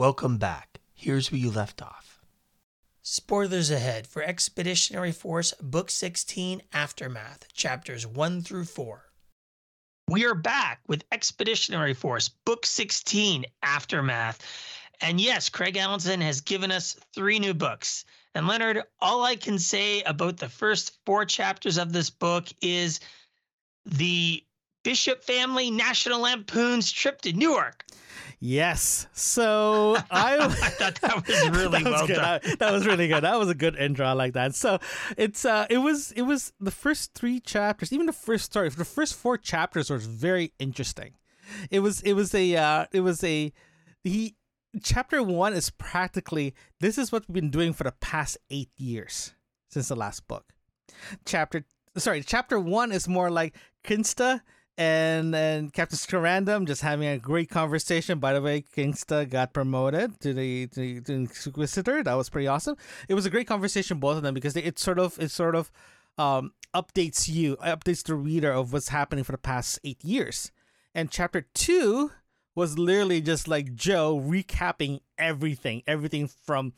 Welcome back. Here's where you left off. Spoilers ahead for Expeditionary Force Book 16 Aftermath, chapters 1 through 4. We are back with Expeditionary Force Book 16 Aftermath. And yes, Craig Alanson has given us three new books. And Leonard, all I can say about the first four chapters of this book is the Bishop family National Lampoon's trip to Newark. Yes. So I, I thought that was really that was well good. done. That, that was really good. That was a good intro. I like that. So it's uh it was it was the first three chapters, even the first story, the first four chapters were very interesting. It was it was a uh it was a he chapter one is practically this is what we've been doing for the past eight years since the last book. Chapter sorry, chapter one is more like Kinsta and and Captain Scorandum just having a great conversation. By the way, Kingsta got promoted to the to, to Inquisitor. That was pretty awesome. It was a great conversation, both of them, because they, it sort of it sort of um, updates you, updates the reader of what's happening for the past eight years. And chapter two was literally just like Joe recapping everything, everything from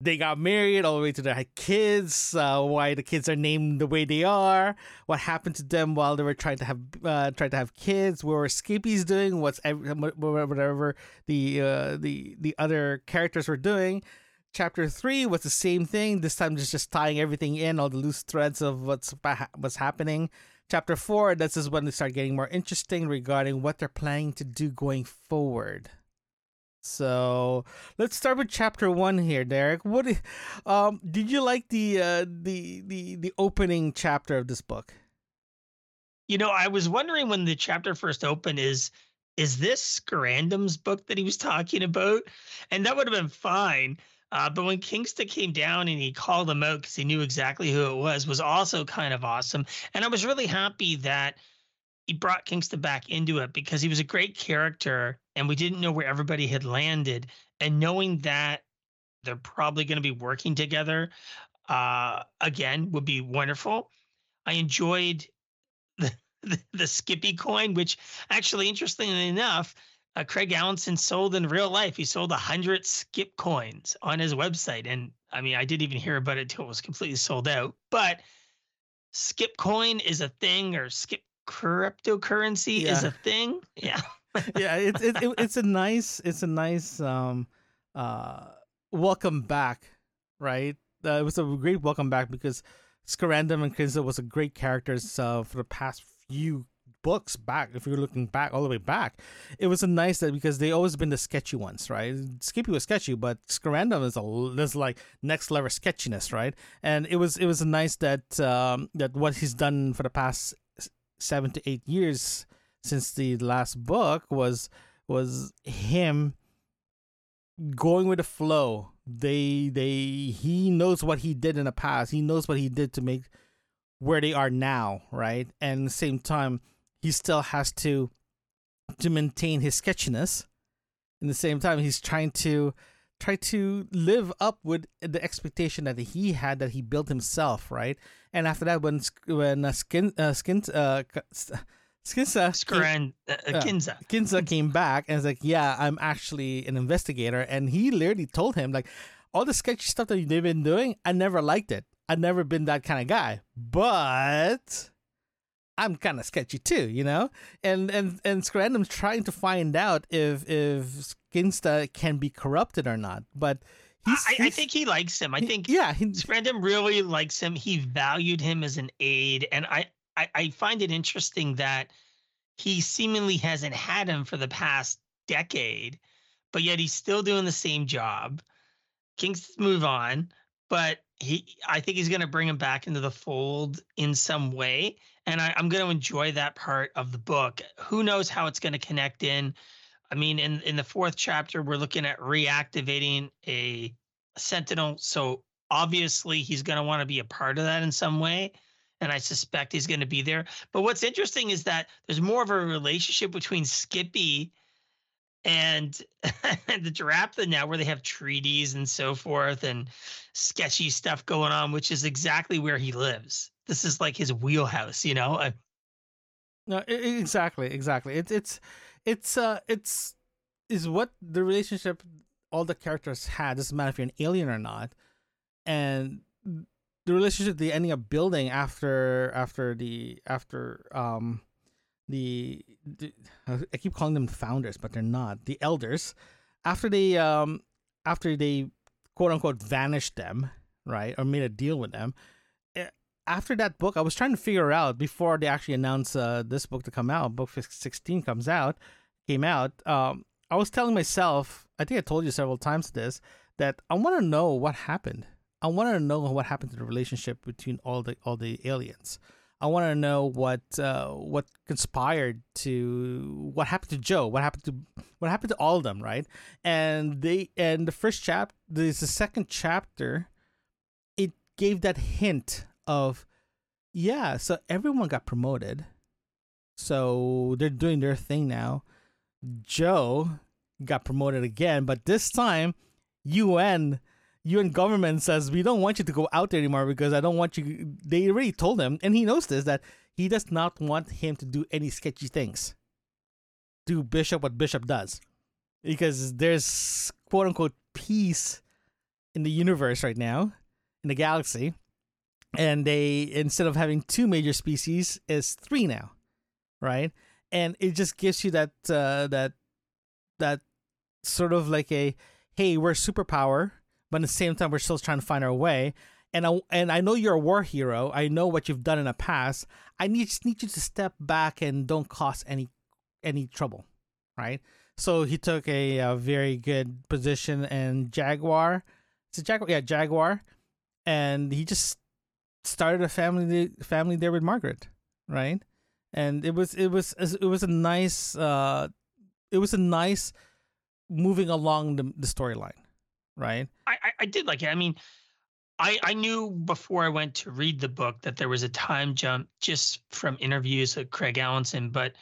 they got married all the way to their kids, uh, why the kids are named the way they are, what happened to them while they were trying to have uh, trying to have kids, what were Skippy's doing, what's ev- whatever the uh, the the other characters were doing. Chapter three was the same thing. This time, just just tying everything in, all the loose threads of what's what's happening. Chapter four, this is when they start getting more interesting regarding what they're planning to do going forward. So let's start with chapter one here, Derek. What um did you like the uh the the the opening chapter of this book? You know, I was wondering when the chapter first opened is is this Scorandum's book that he was talking about? And that would have been fine. Uh, but when Kingston came down and he called him out because he knew exactly who it was, was also kind of awesome. And I was really happy that he brought Kingston back into it because he was a great character and we didn't know where everybody had landed. And knowing that they're probably going to be working together uh, again would be wonderful. I enjoyed the, the, the Skippy coin, which actually, interestingly enough, uh, Craig Alanson sold in real life. He sold a hundred Skip coins on his website, and I mean, I didn't even hear about it until it was completely sold out. But Skip coin is a thing, or Skip cryptocurrency is a thing. Yeah, yeah, it's it, it, it's a nice it's a nice um uh welcome back, right? Uh, it was a great welcome back because Scorandum and Kinza was a great characters uh, for the past few books back. If you're looking back all the way back, it was a nice that because they always been the sketchy ones, right? Skippy was sketchy, but Scorandum is a is like next level sketchiness, right? And it was it was a nice that um that what he's done for the past seven to eight years since the last book was was him going with the flow. They they he knows what he did in the past. He knows what he did to make where they are now, right? And the same time, he still has to to maintain his sketchiness. In the same time, he's trying to try to live up with the expectation that he had that he built himself, right? And after that, when when uh, skin uh, skin uh, Skinsa Scaran uh, uh, Kinza. Kinza came back and was like, "Yeah, I'm actually an investigator," and he literally told him like, "All the sketchy stuff that you've been doing, I never liked it. I've never been that kind of guy, but." I'm kind of sketchy too, you know, and and and Scorandum's trying to find out if if Skinsta can be corrupted or not, but he's, I, I think he likes him. I he- think yeah, he, really likes him. He valued him as an aide, and I, I I find it interesting that he seemingly hasn't had him for the past decade, but yet he's still doing the same job. Kings move on, but he I think he's going to bring him back into the fold in some way, and I, I'm going to enjoy that part of the book. Who knows how it's going to connect in? I mean, in in the fourth chapter, we're looking at reactivating a sentinel, so obviously he's going to want to be a part of that in some way and i suspect he's going to be there. But what's interesting is that there's more of a relationship between skippy and the giraffe now where they have treaties and so forth and sketchy stuff going on which is exactly where he lives. This is like his wheelhouse you know? Uh, No, exactly, exactly. It's it's it's uh it's is what the relationship all the characters had. Doesn't matter if you're an alien or not, and the relationship they ending up building after after the after um the, the I keep calling them founders, but they're not the elders. After they um after they quote unquote vanished them, right, or made a deal with them. After that book, I was trying to figure out before they actually announced uh, this book to come out. Book sixteen comes out, came out. Um, I was telling myself, I think I told you several times this, that I want to know what happened. I want to know what happened to the relationship between all the all the aliens. I want to know what uh, what conspired to what happened to Joe, what happened to what happened to all of them, right? And they and the first chapter, there's the second chapter. It gave that hint of, yeah, so everyone got promoted, so they're doing their thing now. Joe got promoted again, but this time, UN UN government says we don't want you to go out there anymore because I don't want you. They already told him, and he knows this that he does not want him to do any sketchy things. Do Bishop what Bishop does, because there's quote unquote peace in the universe right now, in the galaxy, and they instead of having two major species is three now, right? And it just gives you that uh, that that sort of like a hey we're superpower but at the same time we're still trying to find our way. And I, and I know you're a war hero. I know what you've done in the past. I need just need you to step back and don't cause any any trouble right? So he took a, a very good position in Jaguar. It's a Jaguar? Yeah Jaguar. And he just started a family family there with Margaret right and it was it was it was a nice uh it was a nice moving along the, the storyline right I, I did like it. I mean, I I knew before I went to read the book that there was a time jump just from interviews with Craig Alanson, but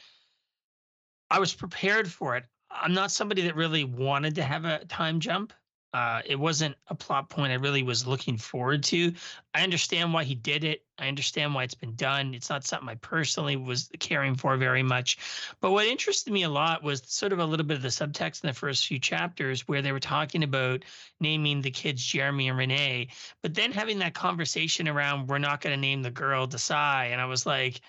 I was prepared for it. I'm not somebody that really wanted to have a time jump. Uh, it wasn't a plot point I really was looking forward to. I understand why he did it. I understand why it's been done. It's not something I personally was caring for very much. But what interested me a lot was sort of a little bit of the subtext in the first few chapters where they were talking about naming the kids Jeremy and Renee, but then having that conversation around we're not going to name the girl Desai. And I was like,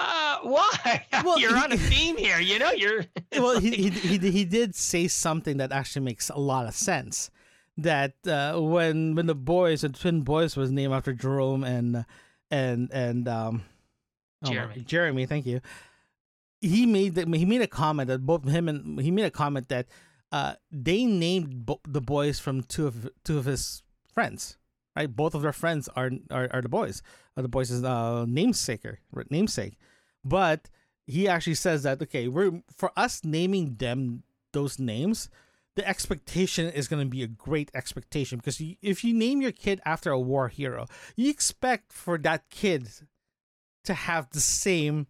uh, why? Well, you're on a theme here. You know, you're. well he, like- he he he did say something that actually makes a lot of sense that uh, when when the boys the twin boys was named after Jerome and and and um oh my- Jeremy. Jeremy thank you he made the, he made a comment that both him and he made a comment that uh they named bo- the boys from two of two of his friends right? Both of their friends are are, are the boys. Are the boys' uh, namesaker namesake. But he actually says that okay we're for us naming them those names the expectation is going to be a great expectation. Because you, if you name your kid after a war hero you expect for that kid to have the same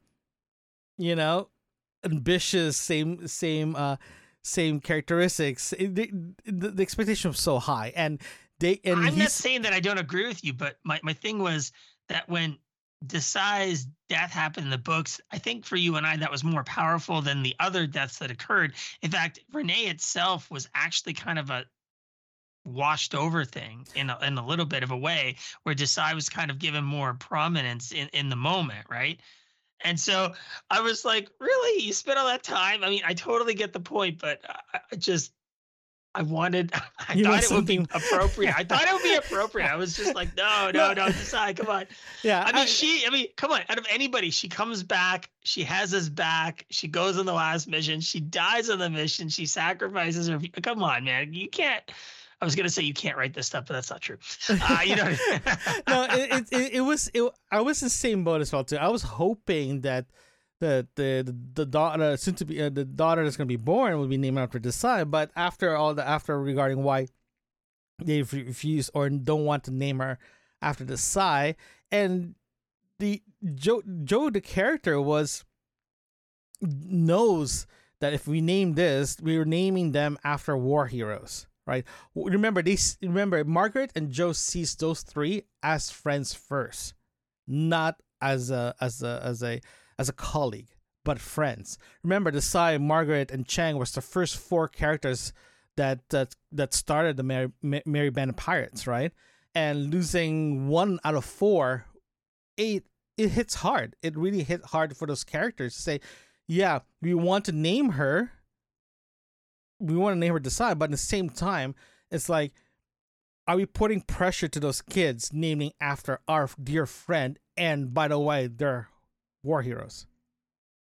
you know ambitious same same uh same characteristics. The, the, the expectation was so high. And they and I'm not saying that I don't agree with you, but my, my thing was that when Desai's death happened in the books, I think for you and I, that was more powerful than the other deaths that occurred. In fact, Renee itself was actually kind of a washed over thing in a, in a little bit of a way where Desai was kind of given more prominence in, in the moment, right? And so I was like, really? You spent all that time? I mean, I totally get the point, but I, I just, I wanted, I You thought it would be appropriate. I thought it would be appropriate. I was just like, no, no, No. decide. Come on. yeah I mean, she, I mean, come on. Out of anybody, she comes back. She has his back. She goes on the last mission. She dies on the mission. She sacrifices her. Come on, man. You can't. I was gonna say you can't write this stuff, but that's not true. Uh, you know. no, it, it, it, it was it, I was the same boat as well too. I was hoping that the the the, the daughter soon to be uh, the daughter that's going to be born will be named after the Desai, but after all the after regarding why they refuse or don't want to name her after the Desai, and the Joe Joe the character was knows that if we name this, we are naming them after war heroes, right? Remember, they remember Margaret and Joe sees those three as friends first, not as a as a as a as a colleague. but friends. Remember, Desai, Margaret, and Chang was the first four characters that that that started the Merry, Merry Band of Pirates, right? And losing one out of four, eight, it hits hard. It really hit hard for those characters to say, yeah, we want to name her, we want to name her Desai, but at the same time, it's like, are we putting pressure to those kids naming after our dear friend? And by the way, they're war heroes.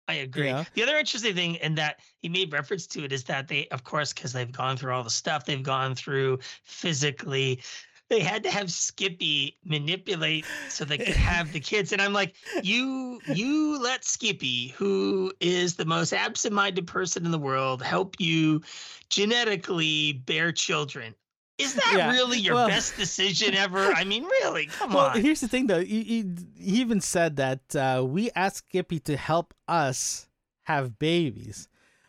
I agree. Yeah. The other interesting thing, and that he made reference to it, is that they, of course, because they've gone through all the stuff they've gone through physically, they had to have Skippy manipulate so they could have the kids. And I'm like, you, you let Skippy, who is the most absent-minded person in the world, help you genetically bear children. Is that yeah. really your well, best decision ever? I mean, really? Come well, on. Here's the thing, though. He, he, he even said that uh, we asked Skippy to help us have babies,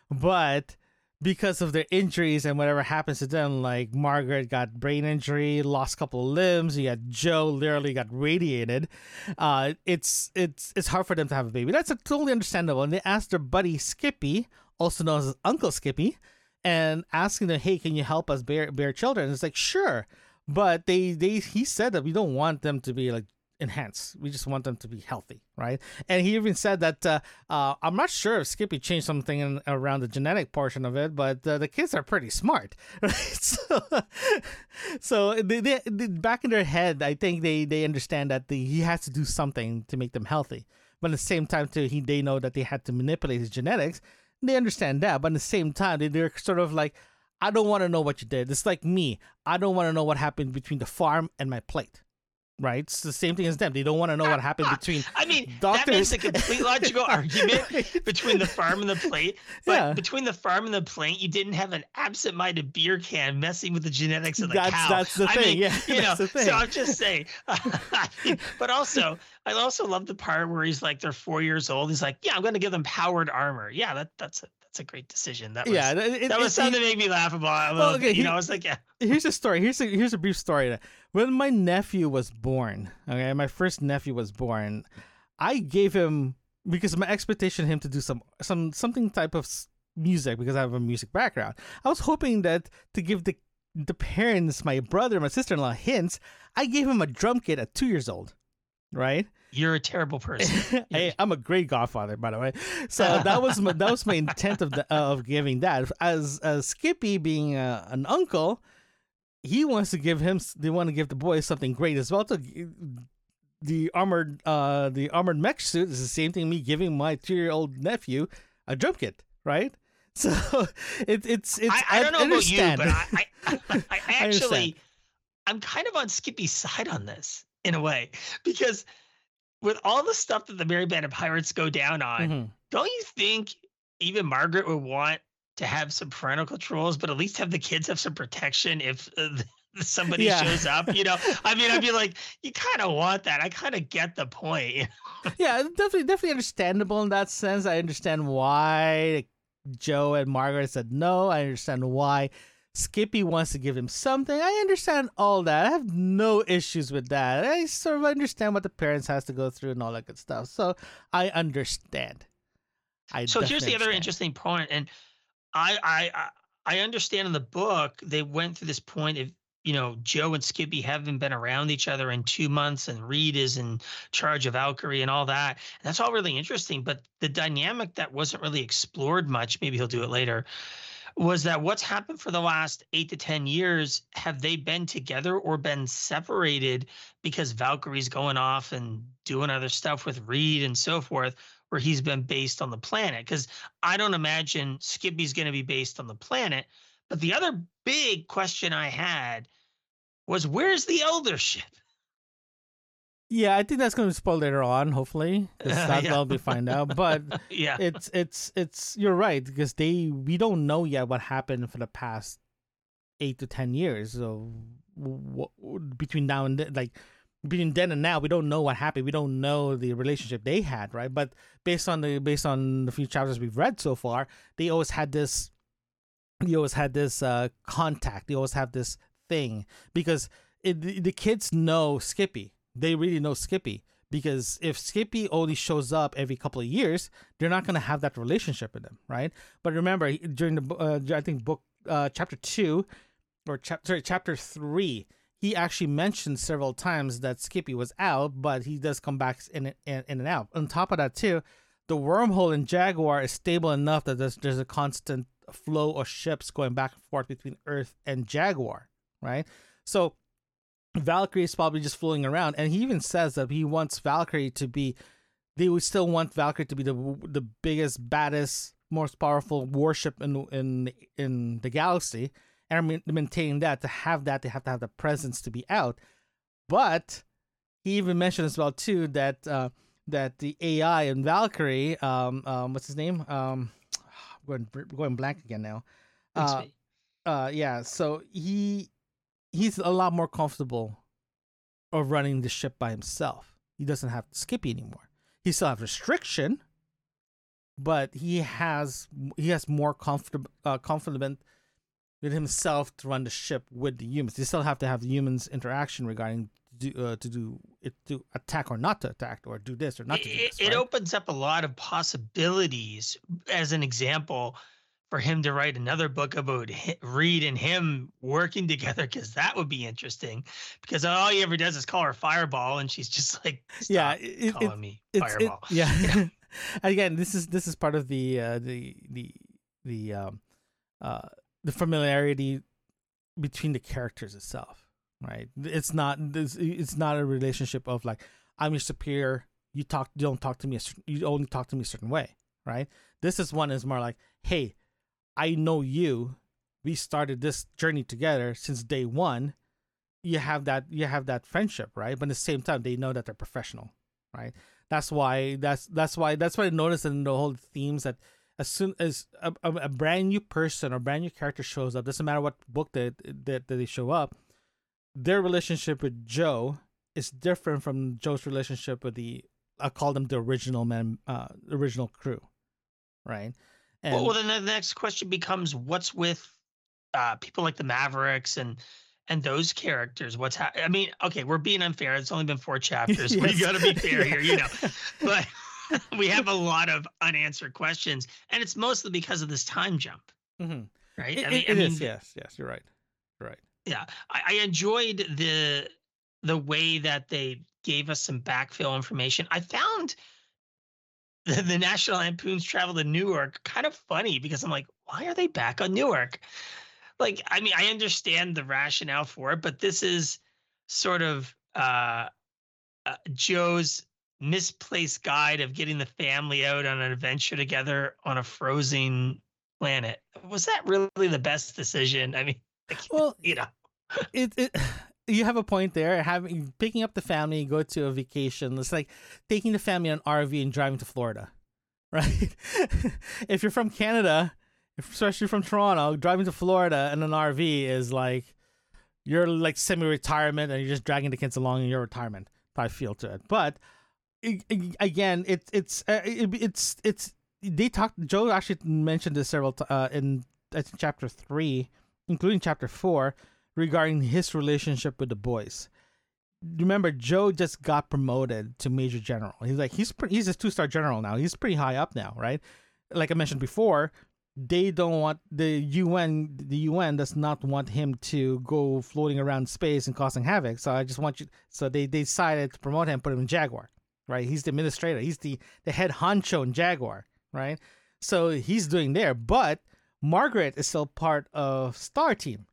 but because of their injuries and whatever happens to them, like Margaret got brain injury, lost a couple of limbs. You had Joe literally got radiated. Uh, it's it's it's hard for them to have a baby. That's a, totally understandable. And they asked their buddy Skippy, also known as Uncle Skippy, and asking them, "Hey, can you help us bear bear children?" And it's like, sure, but they they he said that we don't want them to be like enhanced. We just want them to be healthy, right? And he even said that uh, uh, I'm not sure if Skippy changed something in, around the genetic portion of it, but uh, the kids are pretty smart, right? So, so they, they, they, back in their head, I think they they understand that the, he has to do something to make them healthy. But at the same time, too, he they know that they had to manipulate his genetics they understand that, but at the same time, they, they're sort of like, I don't want to know what you did. It's like me. I don't want to know what happened between the farm and my plate. Right? It's the same thing as them. They don't want to know what happened between. I mean, doctors. that makes a complete logical argument between the farm and the plate. But yeah. between the farm and the plate, you didn't have an absent-minded beer can messing with the genetics of the that's, cow. That's the I thing. Mean, yeah, you know. So I'm just saying. but also, I also love the part where he's like, they're four years old. He's like, yeah, I'm going to give them powered armor. Yeah, that that's a that's a great decision. That was, yeah, it, that was it, something it, that made me laugh about. Well, okay, you know, I was like, yeah. Here's a story. Here's a here's a brief story. When my nephew was born, okay, my first nephew was born, I gave him because my expectation him to do some some something type of music because I have a music background. I was hoping that to give the the parents, my brother, my sister in law hints. I gave him a drum kit at two years old, right? You're a terrible person. hey, I'm a great godfather, by the way. So that was my, that was my intent of the, of giving that. As Skippy being a, an uncle, he wants to give him. They want to give the boy something great as well. To the armored uh the armored mech suit is the same thing. Me giving my two year old nephew a drum kit, right? So it, it's it's. I, I don't know I about you, but I I, I, I actually I'm kind of on Skippy's side on this in a way because with all the stuff that the Merry Band of Pirates go down on, mm-hmm. don't you think even Margaret would want to have some parental controls, but at least have the kids have some protection if uh, somebody yeah. shows up? You know, I mean, I'd be like, you kind of want that. I kind of get the point. yeah, definitely, definitely understandable in that sense. I understand why Joe and Margaret said no. I understand why Skippy wants to give him something. I understand all that. I have no issues with that. I sort of understand what the parents has to go through and all that good stuff. So I understand. I so here's the other interesting point, and I I I understand in the book they went through this point of you know Joe and Skippy haven't been around each other in two months, and Reed is in charge of Valkyrie and all that. And that's all really interesting, but the dynamic that wasn't really explored much. Maybe he'll do it later was that what's happened for the last eight to 10 years? Have they been together or been separated because Valkyrie's going off and doing other stuff with Reed and so forth, where he's been based on the planet? Because I don't imagine Skippy's going to be based on the planet. But the other big question I had was where's the eldership? Yeah, I think that's going to be spoiled later on. Hopefully, that's yeah. we find out. But yeah, it's it's it's you're right because they we don't know yet what happened for the past eight to ten years. So w- between now and then, like between then and now, we don't know what happened. We don't know the relationship they had, right? But based on the based on the few chapters we've read so far, they always had this. They always had this uh, contact. They always have this thing because it, the kids know Skippy they really know Skippy because if Skippy only shows up every couple of years, they're not going to have that relationship with him, right? But remember, during the uh, I think book uh, chapter two or chapter sorry, chapter three, he actually mentioned several times that Skippy was out, but he does come back in in, in and out. On top of that, too, the wormhole in Jaguar is stable enough that there's there's a constant flow of ships going back and forth between Earth and Jaguar, right? So Valkyrie is probably just fooling around, and he even says that he wants Valkyrie to be. They would still want Valkyrie to be the the biggest, baddest, most powerful warship in in in the galaxy, and I'm maintaining that to have that they have to have the presence to be out. But he even mentioned as well too that uh, that the AI in Valkyrie, um, um, what's his name? Um, going going blank again now. Uh, uh yeah so he he's a lot more comfortable of running the ship by himself. He doesn't have to skippy anymore. He still has restriction but he has he has more comfortable uh, confident with himself to run the ship with the humans. They still have to have the humans interaction regarding do, uh, to do it to attack or not to attack or do this or not to do it, this it right? opens up a lot of possibilities. As an example for him to write another book about Reed and him working together because that would be interesting because all he ever does is call her fireball and she's just like yeah "Stop it, it, calling me it's it, fireball yeah. Again, this is this is part of the uh, the the the um uh the familiarity between the characters itself, right? It's not this it's not a relationship of like I'm your superior, you talk you don't talk to me a you only talk to me a certain way, right? This is one is more like, hey, I know you. We started this journey together since day one. You have that you have that friendship, right? But at the same time, they know that they're professional, right? That's why that's that's why that's why I noticed in the whole themes that as soon as a, a, a brand new person or brand new character shows up, doesn't matter what book that, that they show up, their relationship with Joe is different from Joe's relationship with the I call them the original man, uh, original crew, right? And well, well, then the next question becomes what's with uh, people like the Mavericks and and those characters. What's ha- I mean, okay, we're being unfair. It's only been four chapters. We Yes. got to be fair here, you know. But we have a lot of unanswered questions, and it's mostly because of this time jump, Mhm. right? It, I mean, it- I mean, is, yes, yes, you're right, you're right. yeah, I, I enjoyed the the way that they gave us some backfill information. I found the, the National Lampoon's Travel to Newark kind of funny because I'm like, why are they back on Newark? Like, I mean, I understand the rationale for it, but this is sort of uh, uh, Joe's misplaced guide of getting the family out on an adventure together on a frozen planet. Was that really the best decision? I mean, like, Well, you know. it, it you have a point there. Having picking up the family, go to a vacation. It's like taking the family on RV and driving to Florida, right? if you're from Canada, especially from Toronto, driving to Florida in an RV is like you're like semi-retirement and you're just dragging the kids along in your retirement. I feel to it, but again, it's it's uh, it, it's it's they talked. Joe actually mentioned this several t- uh, in I think chapter three, including chapter four regarding his relationship with the boys. Remember, Joe just got promoted to major general. He's like he's pre- he's a two star general now. He's pretty high up now, right? Like I mentioned before, they don't want the UN. The UN does not want him to go floating around space and causing havoc. So I just want you. So they, they decided to promote him, put him in Jaguar, right? He's the administrator. He's the the head honcho in Jaguar, right? So he's doing there, but Margaret is still part of Star Team.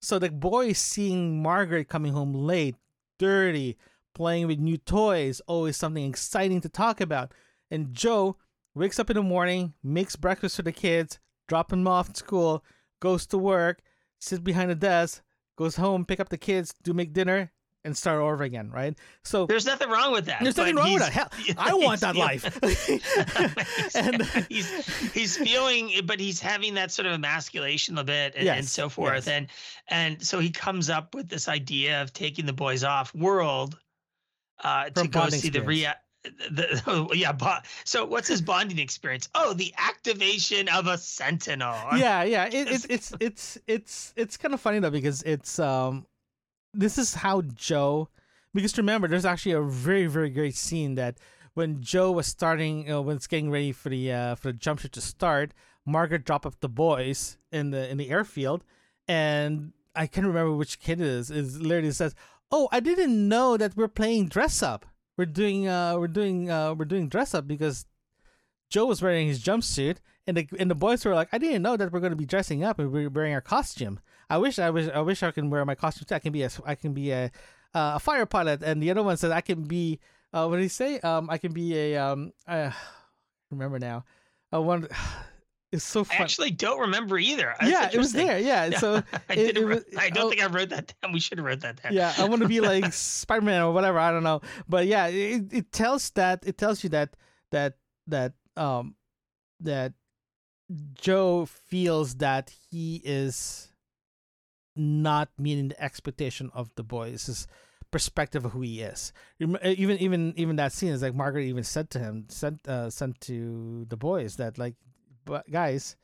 So the boys seeing Margaret coming home late, dirty, playing with new toys, always something exciting to talk about. And Joe wakes up in the morning, makes breakfast for the kids, drop them off at school, goes to work, sits behind the desk, goes home, pick up the kids, do make dinner, and start over again, right? So There's nothing wrong with that. there's nothing wrong with that. Hell, I want that life. and he's he's feeling but he's having that sort of emasculation a bit and, and so forth yes. and and so he comes up with this idea of taking the boys off world uh to go see the rea the, oh, yeah bo- so what's his bonding experience oh the activation of a sentinel yeah, yeah. It, it's it's it's it's it's kind of funny though because it's um, this is how Joe, because remember, there's actually a very very great scene that when Joe was starting, you know, when it's getting ready for the uh, for the jump ship to start, Margaret dropped off the boys in the in the airfield, and I can't remember which kid it is. Is literally says, "Oh, I didn't know that we're playing dress up. We're doing uh we're doing uh we're doing dress up because Joe was wearing his jumpsuit, and the and the boys were like, I didn't know that we're going to be dressing up and we're wearing our costume. I wish I wish I wish I can wear my costume too. I can be a I can be a uh, a fire pilot, and the other one said I can be uh what did he say? Um, I can be a um I remember now. I one it's so I actually don't remember either. That's yeah, it was there. Yeah, so I, it- didn't it was- I don't oh. think I wrote that down. We should have wrote that down. yeah i want to be like spider-man or whatever i don't know but yeah it, it tells that it tells you that that that um that joe feels that he is not meeting the expectation of the boys perspective of who he is. Uh, even even even that scene is like margaret even said to him sent uh sent to the boys that like but guys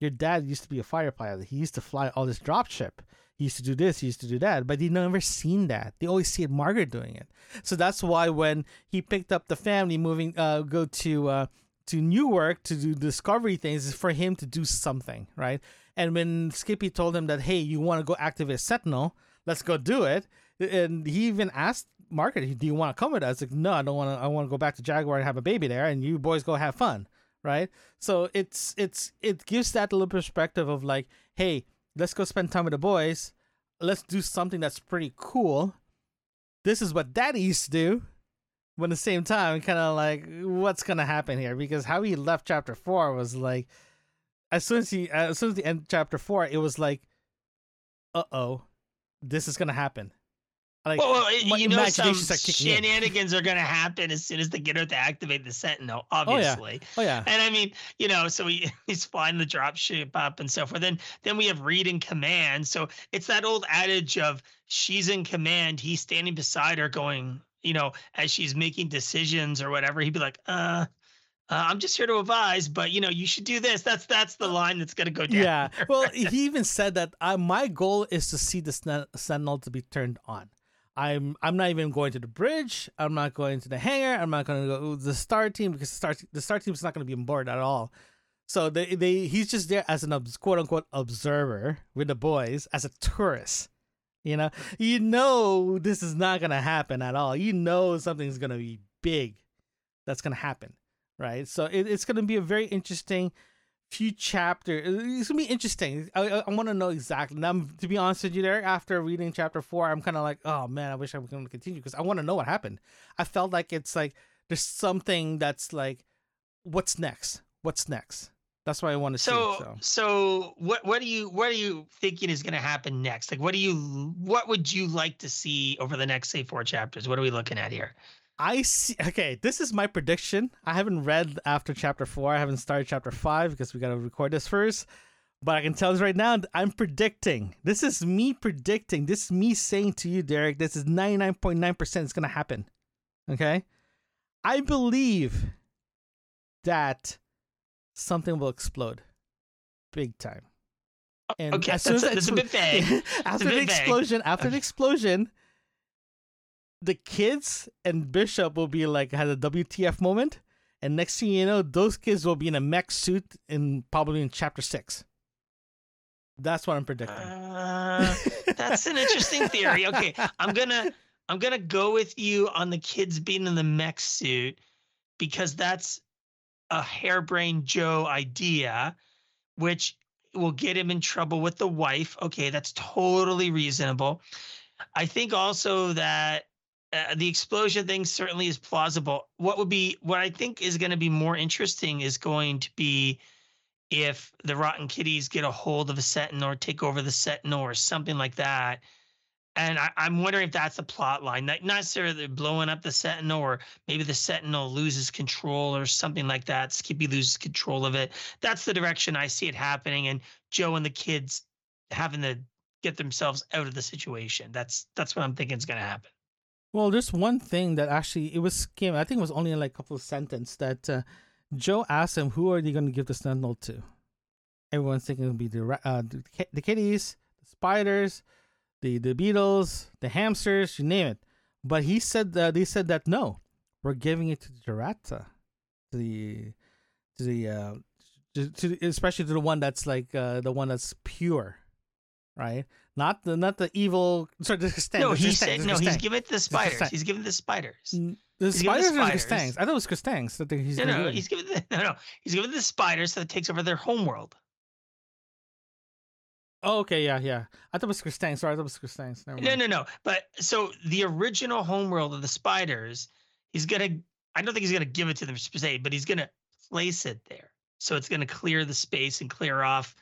your dad used to be a fighter pilot. He used to fly all this drop ship. He used to do this, he used to do that, but they never seen that. They always see Margaret doing it. So that's why when he picked up the family, moving, uh, go to uh, to Newark to do discovery things, is for him to do something, right? And when Skippy told him that, hey, you want to go activate Sentinel, let's go do it. And he even asked Margaret, do you want to come with us? Like, no, I don't want to. I want to go back to Jaguar and have a baby there, and you boys go have fun, right? So it's it's it gives that little perspective of like, hey, let's go spend time with the boys. Let's do something that's pretty cool. This is what daddy used to do. But at the same time, kind of like, what's gonna happen here? Because how he left chapter four was like, as soon as he, as soon as the end chapter four, it was like, uh oh, this is gonna happen. Like, Well, well, my you know, some kicking in. shenanigans are going to happen as soon as they get her to activate the Sentinel, obviously. oh yeah, oh, yeah. And I mean, you know, so he, he's flying the drop ship up and so forth. Then then we have Reed in command. So it's that old adage of she's in command, he's standing beside her, going, you know, as she's making decisions or whatever. He'd be like, uh. Uh, I'm just here to advise, but you know you should do this. That's that's the line that's gonna go down. Yeah. Well, he even said that uh, my goal is to see the Sen- Sentinel to be turned on. I'm I'm not even going to the bridge. I'm not going to the hangar. I'm not going to go to the star team because the star the star team's not going to be on board at all. So they they he's just there as an quote unquote observer with the boys as a tourist. You know, you know this is not to happen at all. You know something's to be big that's to happen, right? So it, it's to be a very interesting few chapters. Uh, it's gonna be interesting. I, I, I want to know exactly. Now, to be honest with you, there after reading chapter four, I'm kind of like, oh man, I wish I was to continue because I want to know what happened. I felt like it's like there's something that's like, what's next? What's next? That's what I want to So, see. So so what what do you what are you thinking is going to happen next? Like, what do you what would you like to see over the next say four chapters? What are we looking at here? I see. Okay, this is my prediction. I haven't read after chapter four. I haven't started chapter five because we got to record this first. But I can tell you right now, I'm predicting. This is me predicting. This is me saying to you, Derek, this is 99.9% is going to happen. Okay? I believe that something will explode big time. And okay, as soon as a- that's a bit vague. after a the bit vague. explosion, after the explosion, the kids and Bishop will be like had a WTF moment, and next thing you know, those kids will be in a mech suit in probably in chapter six. That's what I'm predicting. Uh, that's an interesting theory. Okay, I'm gonna I'm gonna go with you on the kids being in the mech suit because that's a harebrained Joe idea, which will get him in trouble with the wife. Okay, that's totally reasonable. I think also that uh, the explosion thing certainly is plausible. What would be what I think is going to be more interesting is going to be if the Rotten Kitties get a hold of a Sentinel or take over the Sentinel or something like that. And I, I'm wondering if that's a plot line, not necessarily blowing up the Sentinel, or maybe the Sentinel loses control or something like that. Skippy loses control of it. That's the direction I see it happening, and Joe and the kids having to get themselves out of the situation. That's that's what I'm thinking is going to happen. Well, there's one thing that actually it was skim. I think it was only like a couple of sentences that uh, Joe asked him, "Who are they going to give the Sentinel to?" Everyone's thinking it'll be the uh, the, the kitties, the spiders, the the beetles, the hamsters, you name it. but he said that they said that no, we're giving it to Jarata, to the to the uh, to, to especially to the one that's like uh, the one that's pure, right? Not the not the evil. Sorry, the. No, he said no. He's giving it to the spiders. He's giving the spiders. The He's giving spiders the or the spiders. I thought it was Kristangs that he's no, no, give he's giving the, no, no. He's giving the spiders so it takes over their homeworld. Oh, okay, yeah, yeah. I thought it was Kristangs. Sorry, I thought it was. Never No, mind. no, no. But so the original homeworld of the spiders, he's gonna. I don't think he's gonna give it to them per se, but he's gonna place it there. So it's gonna clear the space and clear off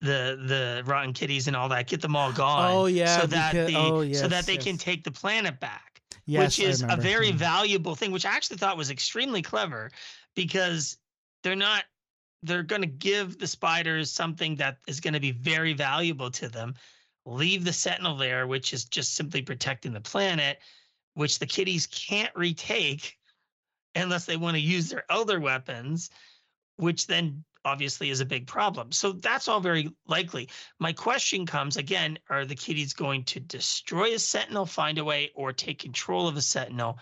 the the rotten kitties and all that. Get them all gone. Oh, yeah, So that because- the oh, so that they can take the planet back. Yes, which is a very Mm. valuable thing, which I actually thought was extremely clever because they're not they're going to give the spiders something that is going to be very valuable to them. Leave the sentinel there, which is just simply protecting the planet, which the kitties can't retake unless they want to use their other weapons, which then obviously is a big problem. So that's all very likely. My question comes again are the kitties going to destroy a sentinel, find a way, or take control of a sentinel?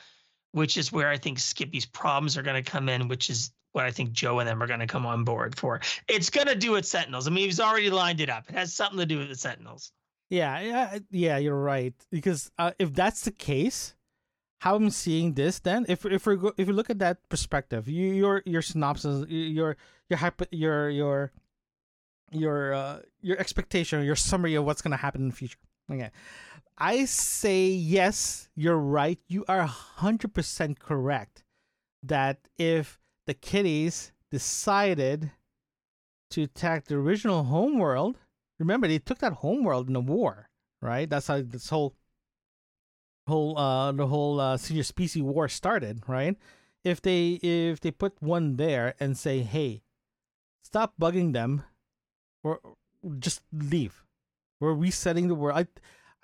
Which is where I think Skippy's problems are going to come in, which is what I think Joe and them are going to come on board for. It's going to do with sentinels. I mean, he's already lined it up. It has something to do with the sentinels. Yeah, yeah, yeah. You're right because uh, if that's the case, how I'm seeing this, then if if we if you look at that perspective, you, your your synopsis, your your hypo, your your your uh, your expectation, your summary of what's gonna happen in the future. Okay, I say yes. You're right. You are hundred percent correct that if the kitties decided to attack the original homeworld remember they took that homeworld in the war, right? That's how this whole whole uh the whole uh, senior species war started, right? If they if they put one there and say, "Hey, stop bugging them," or just leave, we're resetting the world. I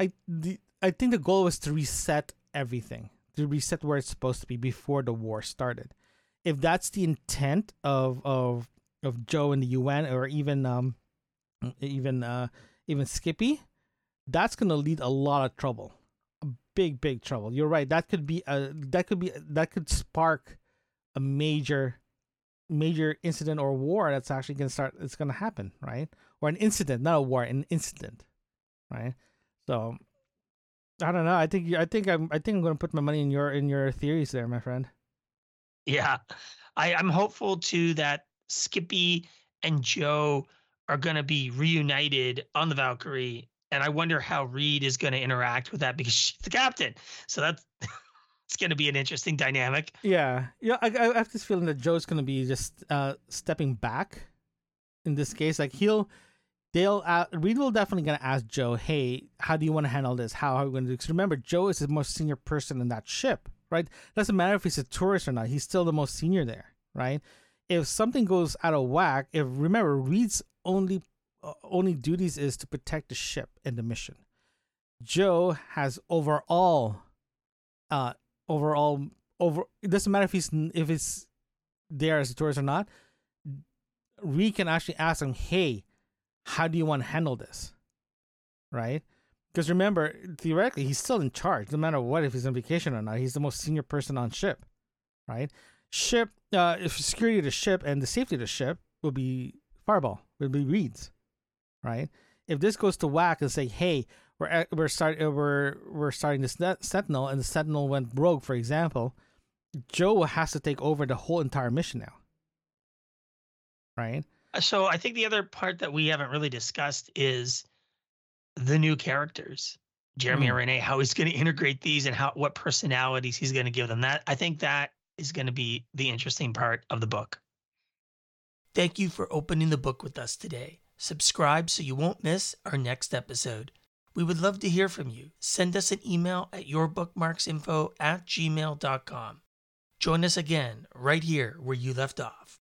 I the, I think the goal was to reset everything, to reset where it's supposed to be before the war started. If that's the intent of of of Joe and the UN, or even um even uh even Skippy, that's gonna lead a lot of trouble, a big big trouble. You're right. That could be a that could be that could spark a major major incident or war that's actually gonna start. It's gonna happen, right? Or an incident, not a war, an incident, right? So I don't know. I think I think I'm I think I'm gonna put my money in your in your theories there, my friend. Yeah. I, I'm hopeful too that Skippy and Joe are going to be reunited on the Valkyrie. And I wonder how Reed is going to interact with that because she's the captain. So that's it's going to be an interesting dynamic. Yeah, yeah. I, I have this feeling that Joe's gonna be just uh stepping back in this case. Like he'll, they'll uh, Reed will definitely gonna ask Joe, "Hey, how do you want to handle this? How are we going to do?" Because remember, Joe is the most senior person in that ship, right? Doesn't matter if he's a tourist or not. He's still the most senior there, right? If something goes out of whack, if remember Reed's only uh, only duties is to protect the ship and the mission. Joe has overall, uh, overall over. It doesn't matter if he's if it's there as a tourist or not. Reed can actually ask him, "Hey, how do you want to handle this?" Right? Because remember, theoretically, he's still in charge, no matter what, if he's on vacation or not. He's the most senior person on ship, right? Ship, uh, if security of the ship and the safety of the ship will be Fireball, will be Reed's, right? If this goes to whack and say, "Hey, we're we're starting we're we're starting this Sentinel," and the Sentinel went rogue, for example, Joe has to take over the whole entire mission now, right? Uh, So I think the other part that we haven't really discussed is the new characters. Jeremy Mm. Renee, how he's going to integrate these and how what personalities he's going to give them. That I think that is going to be the interesting part of the book. Thank you for opening the book with us today. Subscribe so you won't miss our next episode. We would love to hear from you. Send us an email at yourbookmarksinfo at gmail.com. Join us again right here where you left off.